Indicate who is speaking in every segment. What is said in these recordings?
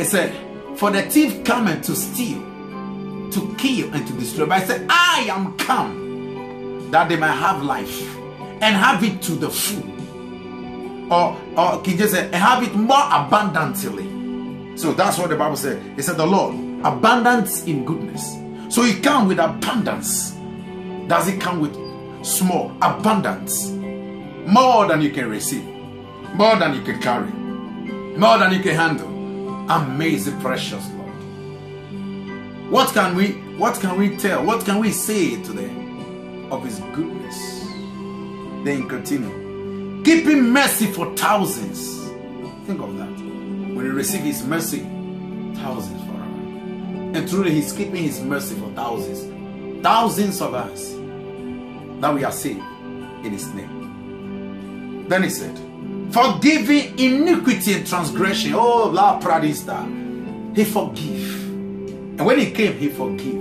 Speaker 1: It said, For the thief cometh to steal, to kill, and to destroy. But I said, I am come that they might have life and have it to the full. Or, or King James said, and have it more abundantly. So that's what the Bible said. It said, The Lord, abundance in goodness. So He come with abundance. Does He come with small abundance? More than you can receive, more than you can carry, more than you can handle. Amazing, precious Lord. What can we what can we tell? What can we say today of his goodness? Then continue. Keeping mercy for thousands. Think of that. When you receive his mercy, thousands forever. And truly he's keeping his mercy for thousands. Thousands of us that we are saved in his name. Then he said, forgiving iniquity and transgression. Oh, la pradista. He forgive. And when he came, he forgive.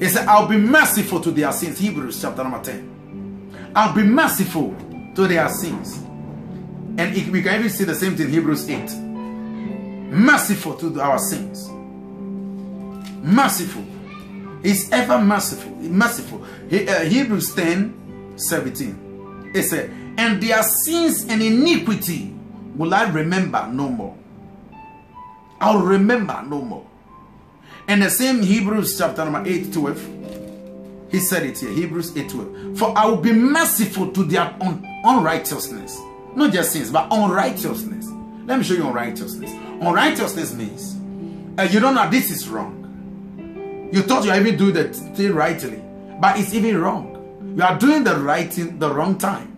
Speaker 1: He said, I'll be merciful to their sins. Hebrews chapter number 10. I'll be merciful to their sins. And it, we can even see the same thing in Hebrews 8. Merciful to our sins. Merciful. He's ever merciful. Merciful. He, uh, Hebrews 10 17. It said, And their sins and iniquity will I remember no more. I'll remember no more. And the same Hebrews chapter number 8 12. He said it here, Hebrews 8 12. For I will be merciful to their un unrighteousness. Not just sins, but unrighteousness. Let me show you unrighteousness. Unrighteousness means uh, you don't know this is wrong. You thought you even doing the thing rightly, but it's even wrong. You are doing the right thing the wrong time,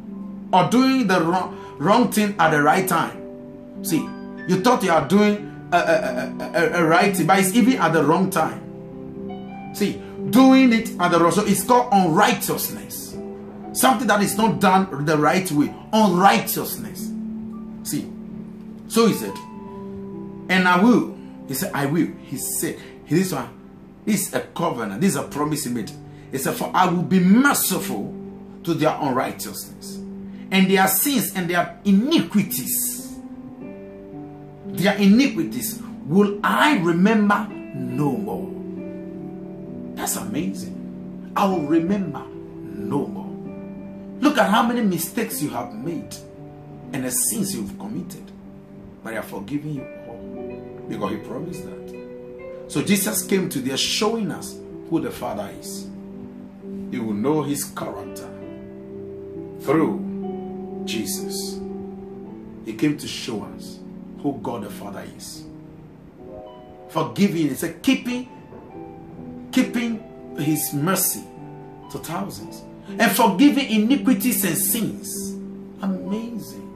Speaker 1: or doing the wrong wrong thing at the right time. See, you thought you are doing a, a, a, a, right thing, but it's even at the wrong time. See, doing it at the wrong, so it's called unrighteousness. Something that is not done the right way, unrighteousness. See, so he said, and I will. He said, I will. He said, this one, is a covenant, this is a promise he made. He said, For I will be merciful to their unrighteousness and their sins and their iniquities. Their iniquities will I remember no more. That's amazing. I will remember no more. Look at how many mistakes you have made and the sins you've committed. But I have forgiven you all because he promised that. So Jesus came to there showing us who the Father is. You will know his character through Jesus. He came to show us who God the Father is. Forgiving is a keeping, keeping his mercy to thousands. And forgiving iniquities and sins. Amazing.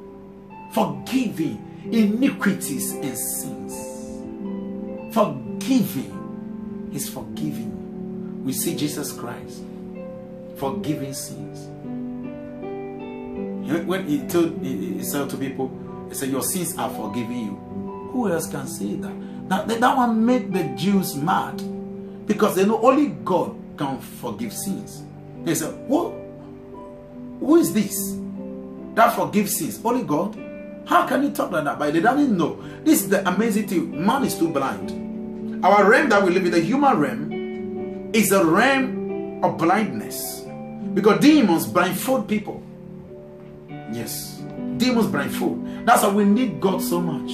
Speaker 1: Forgiving iniquities and sins. Forgiving is forgiving. We see Jesus Christ forgiving sins. When he told he said to people, he said, Your sins are forgiven you. Who else can say that? Now that one made the Jews mad because they know only God can forgive sins. They said, Who, who is this that forgives sins? Only God? How can you talk like that? But they don't know. This is the amazing thing. Man is too blind. Our realm that we live in, the human realm, is a realm of blindness. Because demons blindfold people. Yes. Demons blindfold. That's why we need God so much.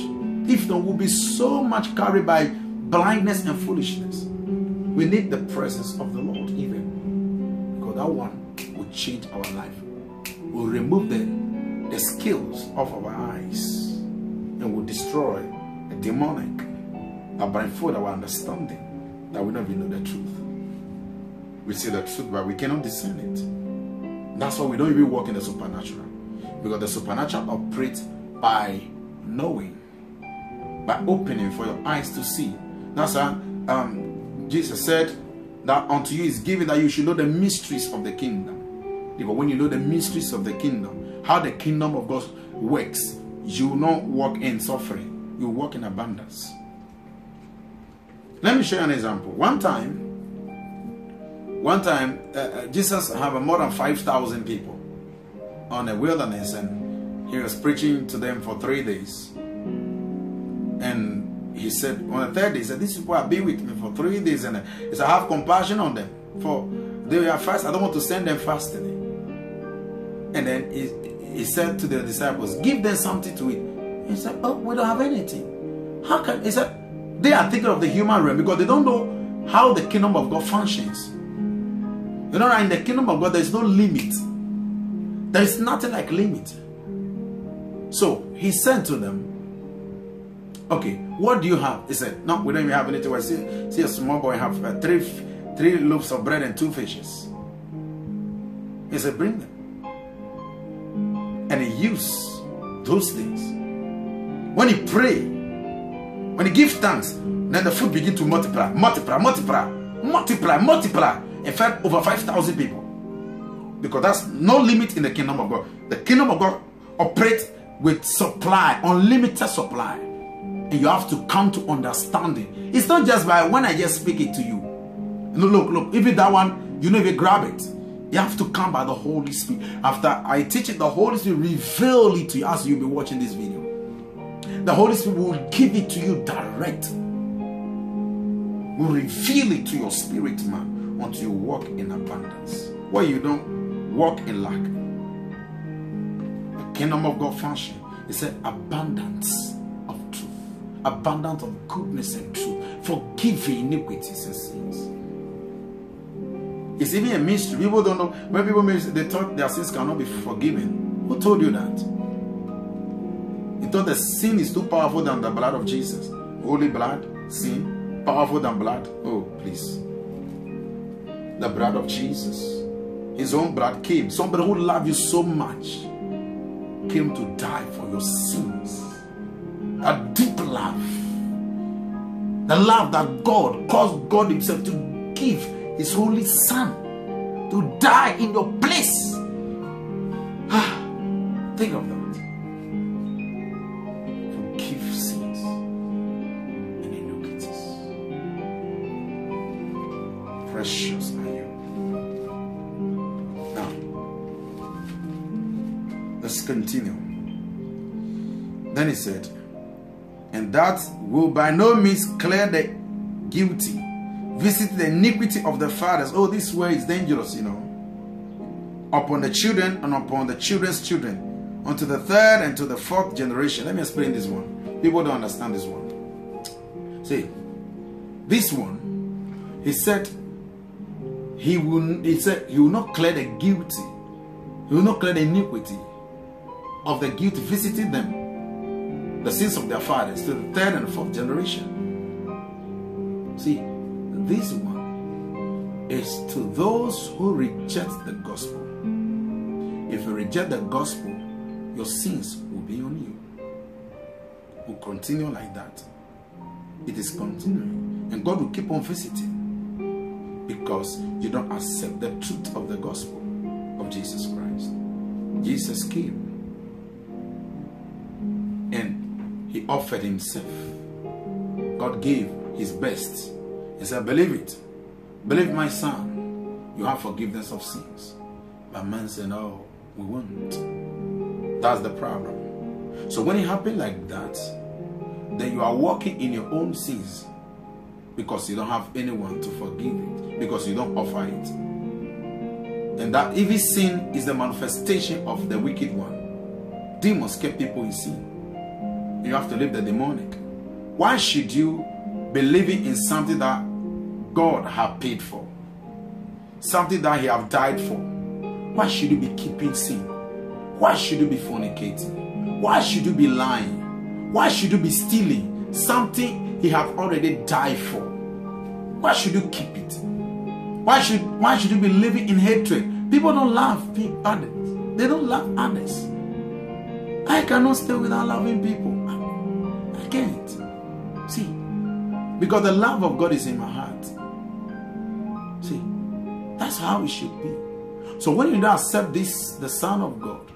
Speaker 1: If not, we'll be so much carried by blindness and foolishness. We need the presence of the Lord even. Because that one will change our life. Will remove the, the skills of our eyes. And will destroy the demonic. That blindfold our understanding. That we don't even know the truth. We see the truth, but we cannot discern it. That's why we don't even walk in the supernatural. Because the supernatural operates by knowing, by opening for your eyes to see. That's why um, Jesus said that unto you is given that you should know the mysteries of the kingdom. Because when you know the mysteries of the kingdom, how the kingdom of God works, you will not walk in suffering, you walk in abundance. Let me you an example. One time, one time, uh, uh, Jesus had more than 5,000 people on a wilderness and he was preaching to them for three days. And he said on the third day, he said, These people have been with me for three days, and uh, he said, I have compassion on them. For they are fast, I don't want to send them fasting. And then he, he said to the disciples, Give them something to eat. He said, But we don't have anything. How can he said they are thinking of the human realm because they don't know how the kingdom of God functions. You know, in the kingdom of God, there is no limit. There is nothing like limit. So he said to them, Okay, what do you have? He said, No, we don't even have anything. See, see a small boy have uh, three, three loaves of bread and two fishes. He said, Bring them. And he used those things. When he pray, when he gives thanks, then the food begin to multiply, multiply, multiply, multiply, multiply. In fact, over 5,000 people. Because that's no limit in the kingdom of God. The kingdom of God operates with supply, unlimited supply. And you have to come to understanding. It's not just by when I just speak it to you. Look, look, look. Even that one, you know, if you grab it, you have to come by the Holy Spirit. After I teach it, the Holy Spirit reveal it to you as you'll be watching this video. The Holy Spirit will give it to you direct. Will reveal it to your spirit, man until you walk in abundance. Where you don't walk in lack. The kingdom of God function is an abundance of truth, abundance of goodness and truth, forgiving iniquities and sins. It's even a mystery. People don't know. When people they thought their sins cannot be forgiven. Who told you that? You thought the sin is too powerful than the blood of Jesus. Holy blood, sin, powerful than blood. Oh, please the blood of Jesus. His own blood came. Somebody who loved you so much came to die for your sins. A deep love. The love that God caused God Himself to give His holy Son to die in your place. Ah, think of that. Said, and that will by no means clear the guilty, visit the iniquity of the fathers. Oh, this way is dangerous, you know. Upon the children and upon the children's children, unto the third and to the fourth generation. Let me explain this one. People don't understand this one. See, this one, he said, he will, he said, he will not clear the guilty. He will not clear the iniquity of the guilty visiting them the sins of their fathers to the third and fourth generation. See, this one is to those who reject the gospel. If you reject the gospel, your sins will be on you. Will continue like that. It is continuing. And God will keep on visiting because you don't accept the truth of the gospel of Jesus Christ. Jesus came he offered himself. God gave his best. He said, believe it. Believe my son. You have forgiveness of sins. But man said, no, we won't. That's the problem. So when it happened like that, then you are walking in your own sins because you don't have anyone to forgive it, because you don't offer it. And that evil sin is the manifestation of the wicked one. Demons keep people in sin. You have to leave the demonic. Why should you be living in something that God have paid for? Something that He have died for. Why should you be keeping sin? Why should you be fornicating? Why should you be lying? Why should you be stealing? Something He have already died for. Why should you keep it? Why should why should you be living in hatred? People don't love others. They don't love others. I cannot stay without loving people. Can't. See, because the love of God is in my heart. See, that's how it should be. So when you don't accept this, the Son of God,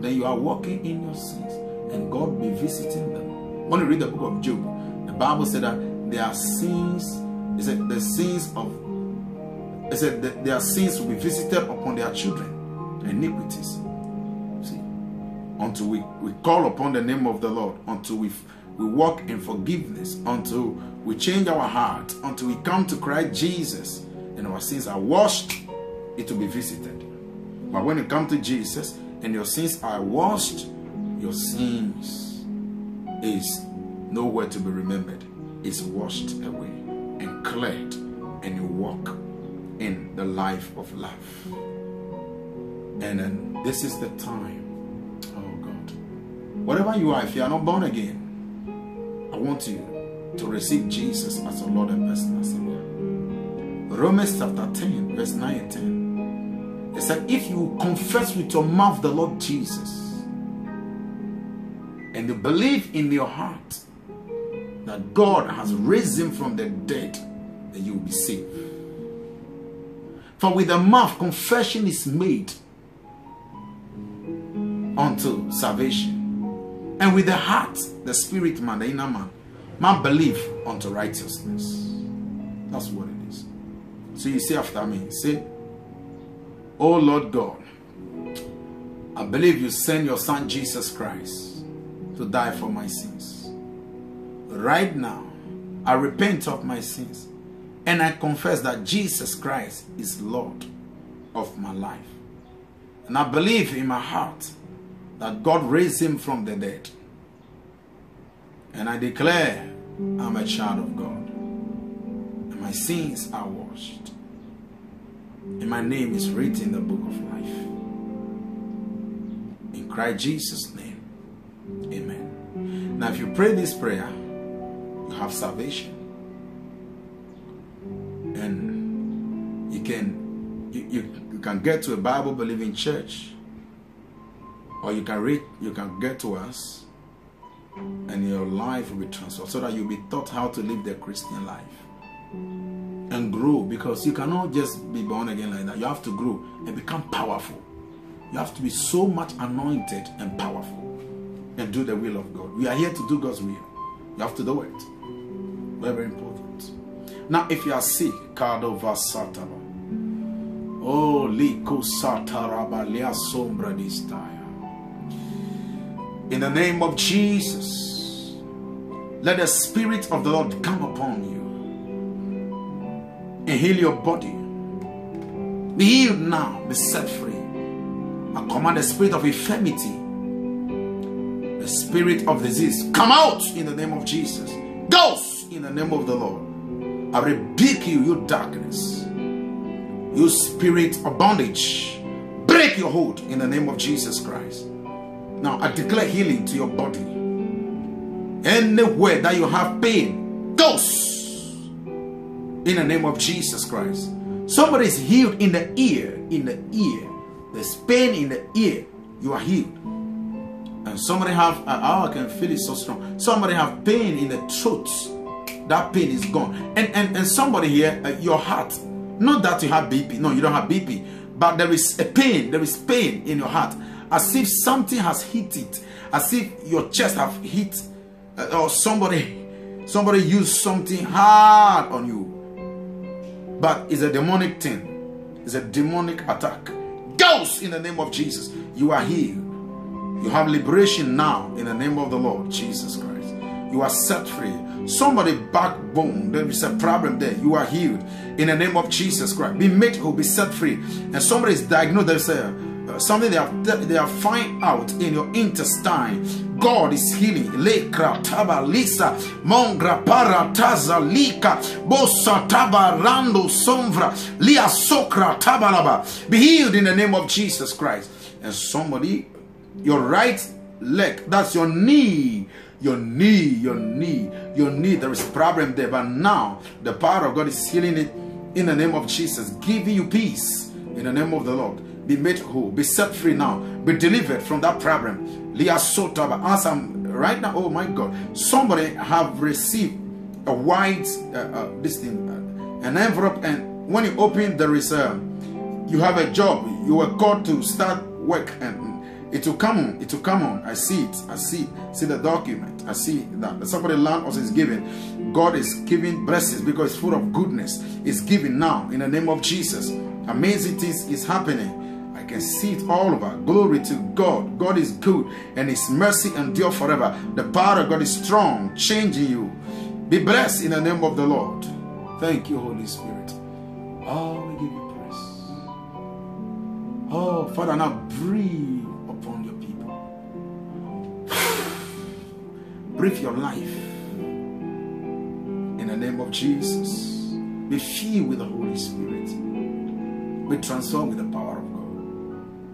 Speaker 1: then you are walking in your sins, and God be visiting them. When you read the book of Job, the Bible said that their sins, is it said the sins of, it said that their sins will be visited upon their children, iniquities. See, until we, we call upon the name of the Lord, until we we walk in forgiveness, until we change our heart, until we come to Christ Jesus and our sins are washed, it will be visited. But when you come to Jesus and your sins are washed, your sins is nowhere to be remembered. It's washed away and cleared, and you walk in the life of life. And then this is the time. Oh God. Whatever you are, if you are not born again, I want you to receive Jesus as your Lord and personal Savior. Romans chapter 10, verse 9 and 10. It said, If you confess with your mouth the Lord Jesus and you believe in your heart that God has raised him from the dead, then you will be saved. For with the mouth confession is made unto salvation, and with the heart, the spirit man, the inner man, man believe unto righteousness. That's what it is. So you say after me, say, Oh Lord God, I believe you sent your son Jesus Christ to die for my sins. Right now, I repent of my sins and I confess that Jesus Christ is Lord of my life. And I believe in my heart that God raised him from the dead. And I declare I'm a child of God. And my sins are washed. And my name is written in the book of life. In Christ Jesus' name. Amen. Now if you pray this prayer, you have salvation. And you can you, you, you can get to a Bible believing church or you can read you can get to us and your life will be transformed so that you'll be taught how to live the christian life. And grow because you cannot just be born again like that. You have to grow and become powerful. You have to be so much anointed and powerful and do the will of god. We are here to do god's will. You have to do it. Very, very important. Now if you are sick kadova sataba oh liko sataraba lia sombra distaya in the name of Jesus, let the Spirit of the Lord come upon you and heal your body. Be healed now, be set free. I command the spirit of infirmity, the spirit of disease, come out in the name of Jesus. Ghosts in the name of the Lord. I rebuke you, you darkness, you spirit of bondage. Break your hold in the name of Jesus Christ. Now I declare healing to your body. Anywhere that you have pain, goes in the name of Jesus Christ. Somebody is healed in the ear, in the ear. There's pain in the ear. You are healed. And somebody have, oh, I can feel it so strong. Somebody have pain in the throat. That pain is gone. And and, and somebody here, uh, your heart, not that you have BP. No, you don't have BP. But there is a pain. There is pain in your heart as if something has hit it, as if your chest have hit, uh, or somebody, somebody used something hard on you. But it's a demonic thing. It's a demonic attack. Goes in the name of Jesus. You are healed. You have liberation now in the name of the Lord Jesus Christ. You are set free. Somebody backbone, there is a problem there. You are healed in the name of Jesus Christ. Be made whole, be set free. And somebody is diagnosed, there's a uh, something they have they have find out in your intestine. God is healing. Lekra taba lisa mongra para taza lika bosa taba rando somvra lia sokra tabalaba. Be healed in the name of Jesus Christ. And somebody, your right leg, that's your knee your knee, your knee, your knee. There is a problem there, but now the power of God is healing it in the name of Jesus, giving you peace in the name of the Lord be made whole, be set free now, be delivered from that problem. Lia Sotaba, as I'm right now, oh my God, somebody have received a white, uh, uh, this thing, uh, an envelope, and when you open, there is a, you have a job, you were called to start work, and it will come on, it will come on. I see it, I see it, see the document, I see that somebody land also is giving. God is giving blessings because it's full of goodness. It's giving now in the name of Jesus. Amazing things is happening can see it all over. Glory to God. God is good and His mercy endure forever. The power of God is strong, changing you. Be blessed in the name of the Lord. Thank you, Holy Spirit. Oh, we give you praise. Oh, Father, now breathe upon your people. breathe your life in the name of Jesus. Be filled with the Holy Spirit. Be transformed with the power of God.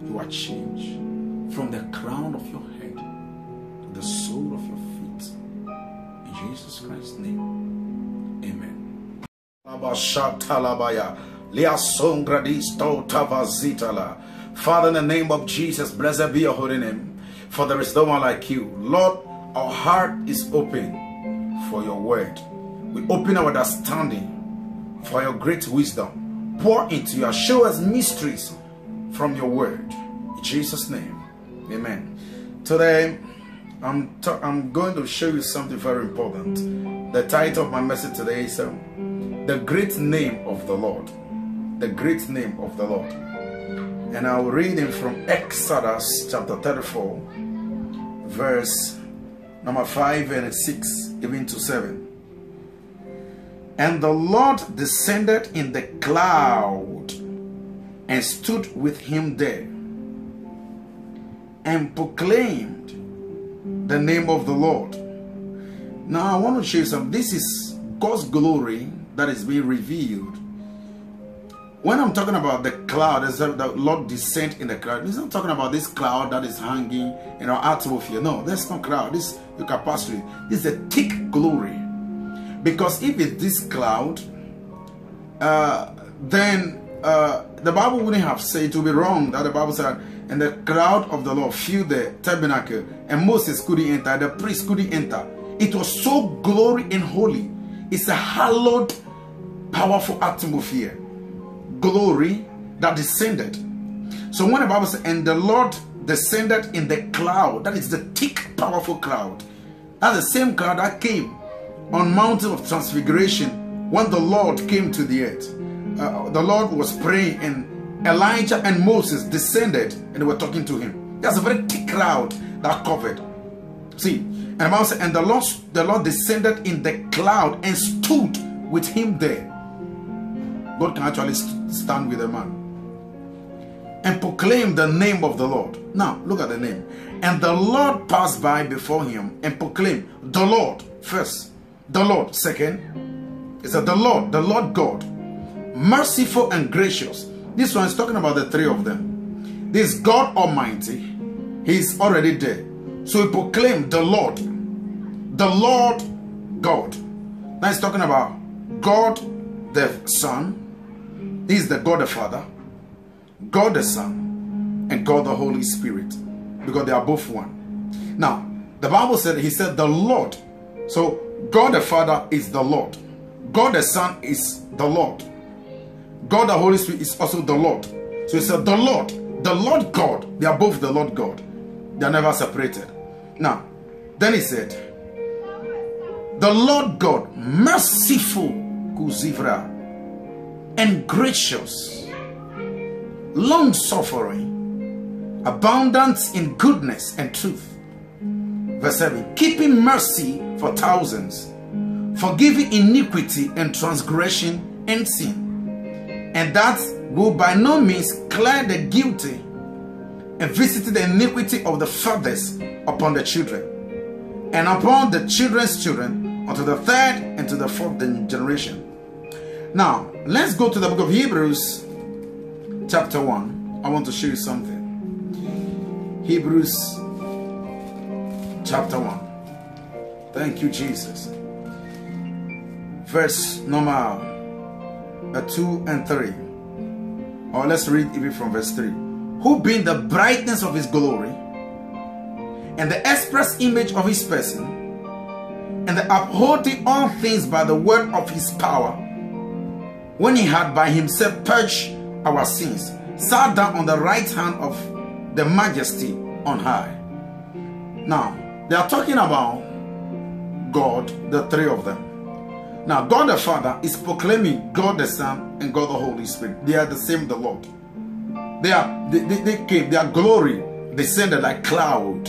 Speaker 1: You are changed from the crown of your head to the sole of your feet. In Jesus Christ's name. Amen. Father, in the name of Jesus, blessed be your holy name. For there is no one like you. Lord, our heart is open for your word. We open our understanding for your great wisdom. Pour into your show us mysteries from your word. In Jesus' name. Amen. Today, I'm, I'm going to show you something very important. The title of my message today is um, The Great Name of the Lord. The Great Name of the Lord. And I'll read it from Exodus chapter 34, verse number 5 and 6, even to 7. And the Lord descended in the cloud and stood with him there and proclaimed the name of the Lord. Now I want to show you something. This is God's glory that is being revealed. When I'm talking about the cloud, as the Lord descent in the cloud, He's not talking about this cloud that is hanging in our atmosphere. No, that's not cloud. This you can pass through. This is a thick glory. Because if it's this cloud, uh, then uh, the Bible wouldn't have said it would be wrong that the Bible said, and the cloud of the Lord filled the tabernacle, and Moses couldn't enter, the priest couldn't enter. It was so glory and holy. It's a hallowed, powerful atmosphere. Glory that descended. So when the Bible says, and the Lord descended in the cloud, that is the thick, powerful cloud. That's the same cloud that came on mountain of transfiguration when the Lord came to the earth. Uh, the Lord was praying and Elijah and Moses descended and they were talking to him. There's a very thick crowd that covered. See, and the Bible said, and the Lord, the Lord descended in the cloud and stood with him there. God can actually stand with a man and proclaim the name of the Lord. Now, look at the name. And the Lord passed by before him and proclaimed the Lord first the Lord. Second, it said the Lord, the Lord God, merciful and gracious. This one is talking about the three of them. This God Almighty, He is already there. So he proclaimed the Lord, the Lord God. Now he's talking about God the Son. He is the God the Father, God the Son, and God the Holy Spirit. Because they are both one. Now, the Bible said, He said, the Lord. So God the Father is the Lord. God the Son is the Lord. God the Holy Spirit is also the Lord. So he said, the Lord, the Lord God. They are both the Lord God. They are never separated. Now, then he said, the Lord God, merciful, Kuzivra, and gracious, long suffering, abundant in goodness and truth. Verse 7 Keeping mercy for thousands, forgiving iniquity and transgression and sin, and that will by no means clear the guilty and visit the iniquity of the fathers upon the children, and upon the children's children unto the third and to the fourth generation. Now, let's go to the book of Hebrews, chapter 1. I want to show you something. Hebrews, chapter 1. Thank you, Jesus. Verse number Uh, 2 and 3. Or let's read even from verse 3. Who being the brightness of his glory and the express image of his person and the upholding all things by the word of his power when he had by himself purged our sins sat down on the right hand of the majesty on high now they are talking about God, the three of them. Now, God the Father is proclaiming God the Son and God the Holy Spirit. They are the same, the Lord. Their, they, they, they came, their glory descended like cloud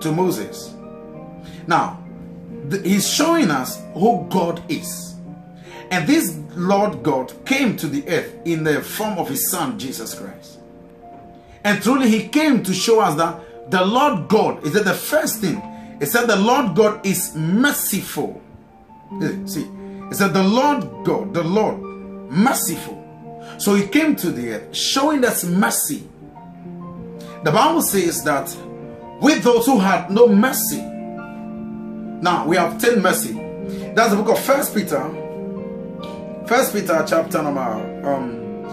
Speaker 1: to Moses. Now, the, he's showing us who God is. And this Lord God came to the earth in the form of his son, Jesus Christ. And truly he came to show us that the Lord God, is that the first thing? It said the Lord God is merciful. See, it said the Lord God, the Lord, merciful. So he came to the earth showing us mercy. The Bible says that with those who had no mercy, now we obtain mercy. That's the book of First Peter. First Peter chapter number um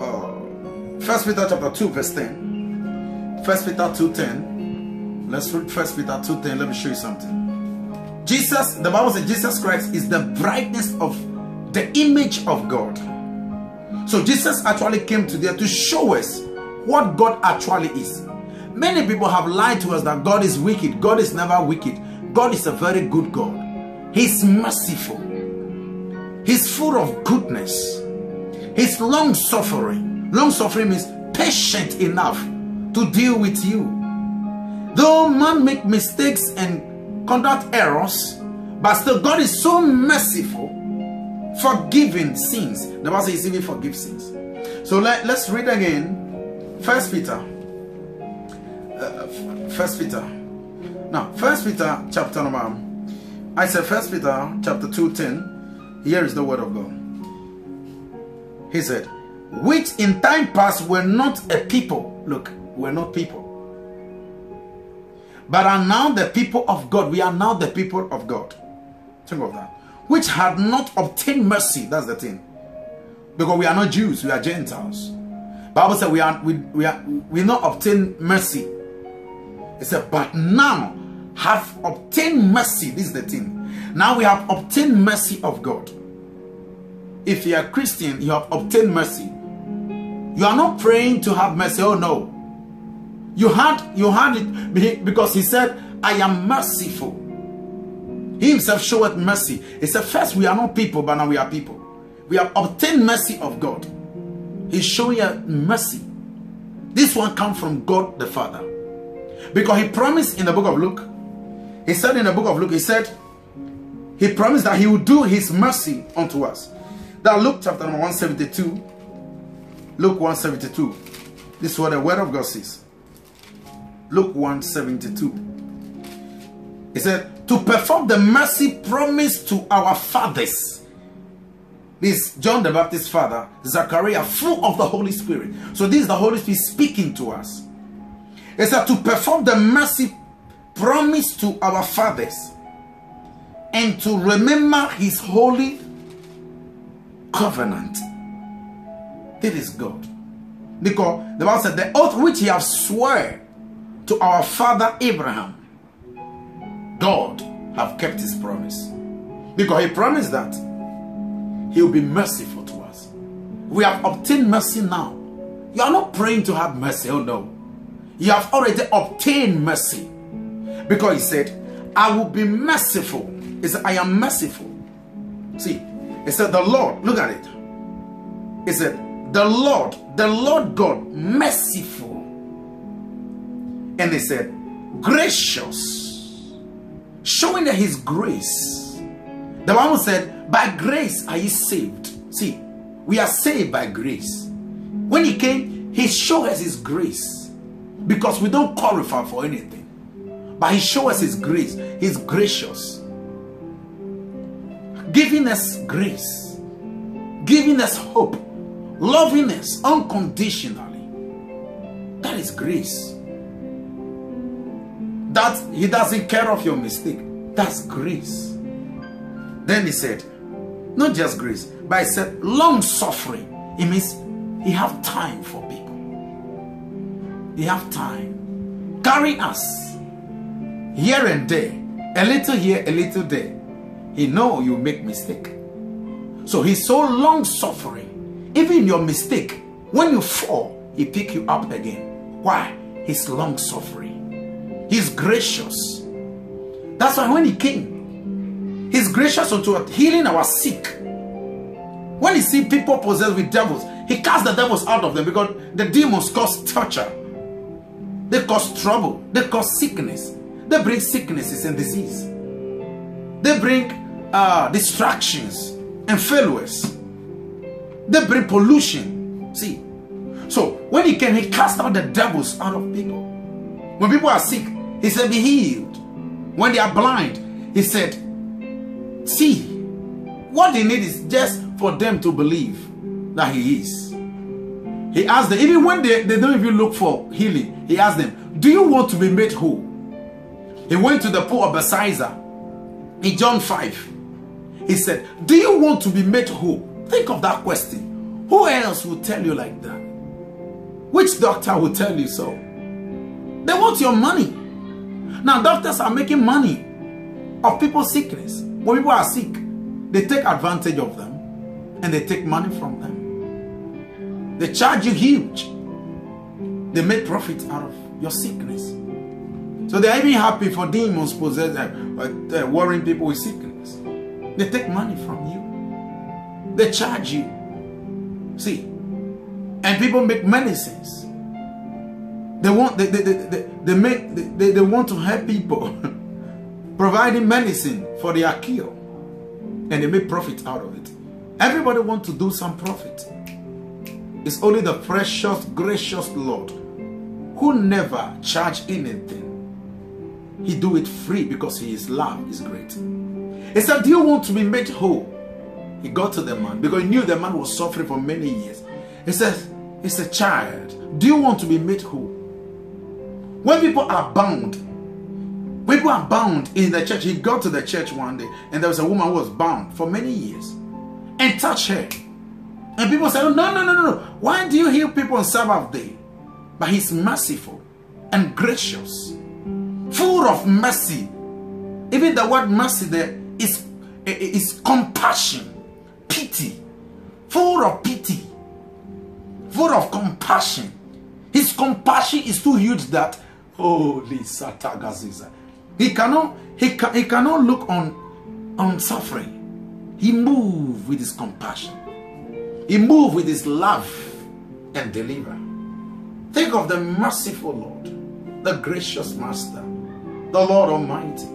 Speaker 1: uh First Peter chapter 2 verse 10. First Peter 2:10. Let's read First Peter 2:10. Let me show you something. Jesus, the Bible says Jesus Christ is the brightness of the image of God. So Jesus actually came to there to show us what God actually is. Many people have lied to us that God is wicked. God is never wicked. God is a very good God. He's merciful. He's full of goodness. He's long suffering. Long suffering means patient enough to deal with you. Though man make mistakes and conduct errors, but still God is so merciful, forgiving sins. The Bible says even forgive sins. So let, let's read again. First Peter. Uh, First Peter. Now, First Peter chapter number. I said First Peter chapter 2 10. Here is the word of God. He said, which in time past were not a people. Look, we're not people. But are now the people of God. We are now the people of God. Think of that. Which had not obtained mercy. That's the thing. Because we are not Jews, we are Gentiles. Bible said we are we, we are we not obtain mercy. It said, but now have obtained mercy. This is the thing. Now we have obtained mercy of God. If you are Christian, you have obtained mercy. You are not praying to have mercy. Oh no. You had you had it because he said, I am merciful. He himself showed mercy. He said, First, we are not people, but now we are people. We have obtained mercy of God. He's showing mercy. This one comes from God the Father. Because he promised in the book of Luke, he said in the book of Luke, he said, he promised that he would do his mercy unto us. That Luke chapter number 172, Luke 172. This is what the word of God says. Luke 172. He said, to perform the mercy promised to our fathers. This John the Baptist's father, Zachariah, full of the Holy Spirit. So this is the Holy Spirit speaking to us. He said, to perform the mercy promised to our fathers and to remember his holy covenant. This is God. Because the Bible said, the oath which he have swear to our father Abraham, God have kept his promise. Because he promised that he will be merciful to us. We have obtained mercy now. You are not praying to have mercy. Oh no. You have already obtained mercy. Because he said, I will be merciful. He said, I am merciful. See, he said, the Lord, look at it. He said, the Lord, the Lord God, merciful. And he said, gracious, showing that his grace. The Bible said, by grace are you saved. See, we are saved by grace. When he came, he showed us his grace. Because we don't qualify for anything. But he showed us his grace. He's gracious. Giving us grace. Giving us hope. Loving us unconditionally. That is grace. That he doesn't care of your mistake. That's grace. Then he said, not just grace, but he said long suffering. It means he have time for people. He have time. Carry us here and there. A little here, a little there. He know you make mistake. So he's so long suffering. Even your mistake, when you fall, he pick you up again. Why? He's long suffering. He's gracious. That's why when he came, he's gracious unto healing our sick. When he see people possessed with devils, He cast the devils out of them because the demons cause torture. They cause trouble. They cause sickness. They bring sicknesses and disease. They bring uh, distractions and failures. They bring pollution. See, so when he came, he cast out the devils out of people. When people are sick, he said, Be healed. When they are blind, he said, See. What they need is just for them to believe that he is. He asked them, even when they, they don't even look for healing, he asked them, Do you want to be made whole? He went to the pool of Bethesda in John 5. He said, Do you want to be made whole? Think of that question. Who else will tell you like that? Which doctor will tell you so? They want your money. Now, doctors are making money of people's sickness. When people are sick, they take advantage of them and they take money from them. They charge you huge. They make profit out of your sickness. So they're even happy for demons possessed, uh, uh, worrying people with sickness. They take money from you. They charge you. See, and people make medicines. They want they, they, they, they make they, they want to help people providing medicine for their cure and they make profit out of it. Everybody want to do some profit. It's only the precious, gracious Lord who never charge anything. He do it free because his love is great. He said, do you want to be made whole? He got to the man because he knew the man was suffering for many years. He says, it's a child. Do you want to be made whole? When people are bound, people are bound in the church. He got to the church one day and there was a woman who was bound for many years and touched her. And people said, oh, no, no, no, no, no. Why do you heal people on Sabbath day? But he's merciful and gracious, full of mercy. Even the word mercy there is, is compassion, pity, full of pity, full of compassion. His compassion is too huge that holy Satagaziza. He cannot he, can, he cannot look on on suffering. He moved with his compassion. He moved with his love and deliver. Think of the merciful Lord, the gracious Master, the Lord Almighty.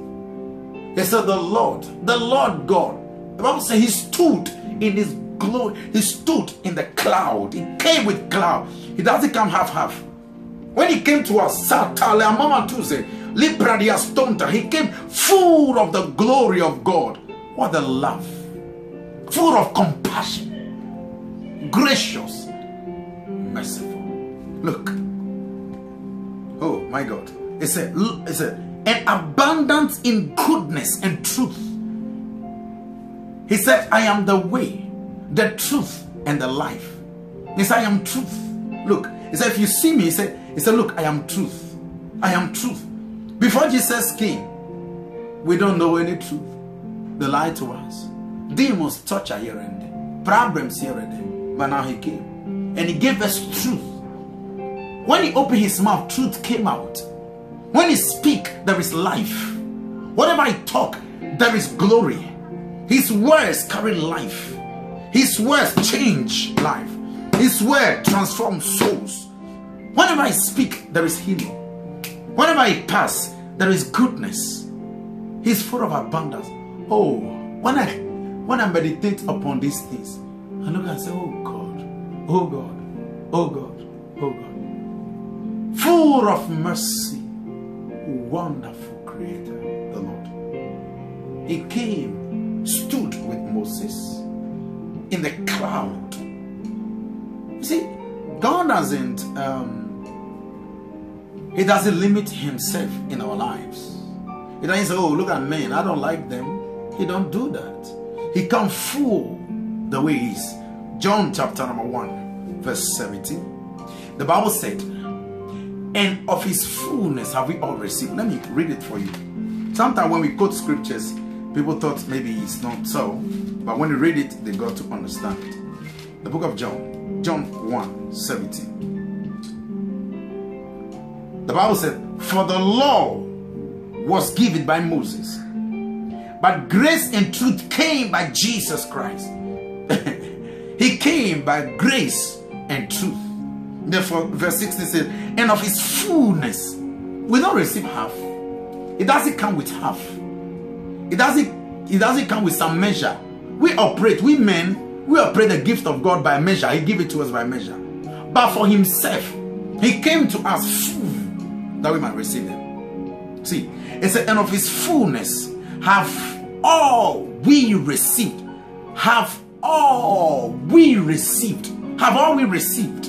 Speaker 1: He said, The Lord, the Lord God. The Bible says he stood in his glory. He stood in the cloud. He came with cloud. He doesn't come half-half. When he came to us, Satale Mama Tuesday, Libradia Stonta, he came full of the glory of God. What a love. Full of compassion. Gracious. Merciful. Look. Oh my God. It's a, it's a, an abundance in goodness and truth. He said, I am the way, the truth, and the life. He said, I am truth. Look, he said, if you see me, he said, he said, look, I am truth. I am truth. Before Jesus came, we don't know any truth. They lied to us. Demons torture here and there. Problems here and there. But now he came. And he gave us truth. When he opened his mouth, truth came out. When he speak, there is life. Whatever he talk, there is glory. His words carry life. His words change life. His word transforms souls. Whenever I speak, there is healing. Whenever I pass, there is goodness. He's full of abundance. Oh, when I when I meditate upon these things, I look and say, Oh God, oh God, oh God, oh God. Full of mercy, wonderful creator, the Lord. He came, stood with Moses in the cloud. You see, God doesn't um, he doesn't limit himself in our lives. He doesn't say, oh, look at men, I don't like them. He don't do that. He come full the way he is. John chapter number 1, verse 17. The Bible said, and of his fullness have we all received. Let me read it for you. Sometimes when we quote scriptures, people thought maybe it's not so. But when you read it, they got to understand. The book of John, John 1, 17. The Bible said, For the law was given by Moses, but grace and truth came by Jesus Christ. he came by grace and truth. Therefore, verse 16 says, and of his fullness. We don't receive half. It doesn't come with half. It doesn't, it doesn't come with some measure. We operate, we men, we operate the gift of God by measure. He give it to us by measure. But for himself, he came to us full that we might receive him. See, it said, and of his fullness have all we received. Have all we received. Have all we received.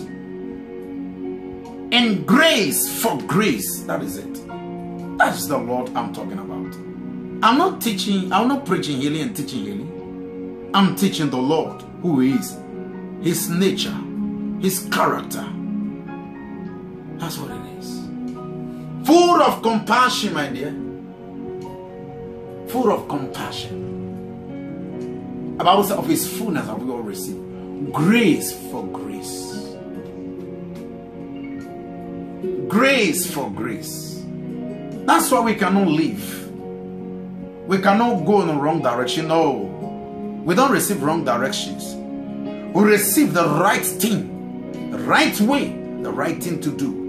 Speaker 1: And grace for grace. That is it. That is the Lord I'm talking about. I'm not teaching, I'm not preaching healing and teaching healing. I'm teaching the Lord who is, his nature, his character. That's what it is. Of compassion, my dear. Full of compassion. About of his fullness have we all received. Grace for grace. Grace for grace. That's why we cannot live. We cannot go in the wrong direction. No. We don't receive wrong directions. We receive the right thing, the right way, the right thing to do.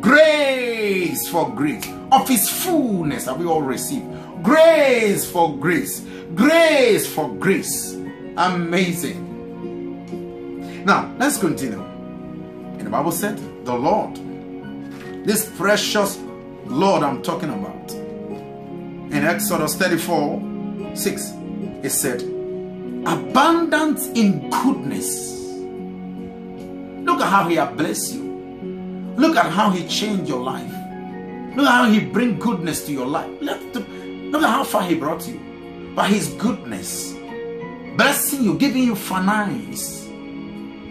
Speaker 1: Grace for grace. Of his fullness have we all received. Grace for grace. Grace for grace. Amazing. Now, let's continue. And the Bible said, the Lord, this precious Lord I'm talking about. In Exodus 34 6, it said, abundance in goodness. Look at how he has blessed you. Look at how he changed your life. Look at how he bring goodness to your life. Look at how far he brought you. By his goodness. Blessing you, giving you finance.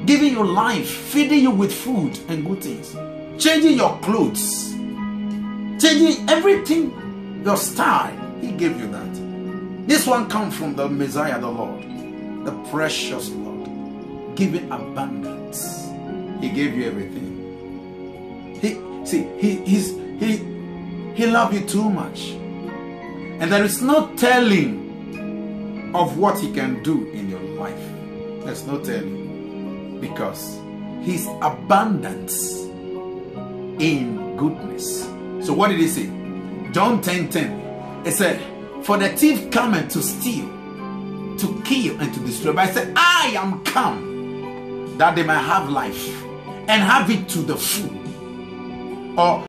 Speaker 1: Giving you life. Feeding you with food and good things. Changing your clothes. Changing everything. Your style. He gave you that. This one comes from the Messiah, the Lord. The precious Lord. Giving abundance. He gave you everything. He see, he he's he he loved you too much. And there is no telling of what he can do in your life. There's no telling. Because his abundance in goodness. So what did he say? John 10 10. It said, For the thief cometh to steal, to kill, and to destroy. But I said, I am come that they might have life and have it to the full. Or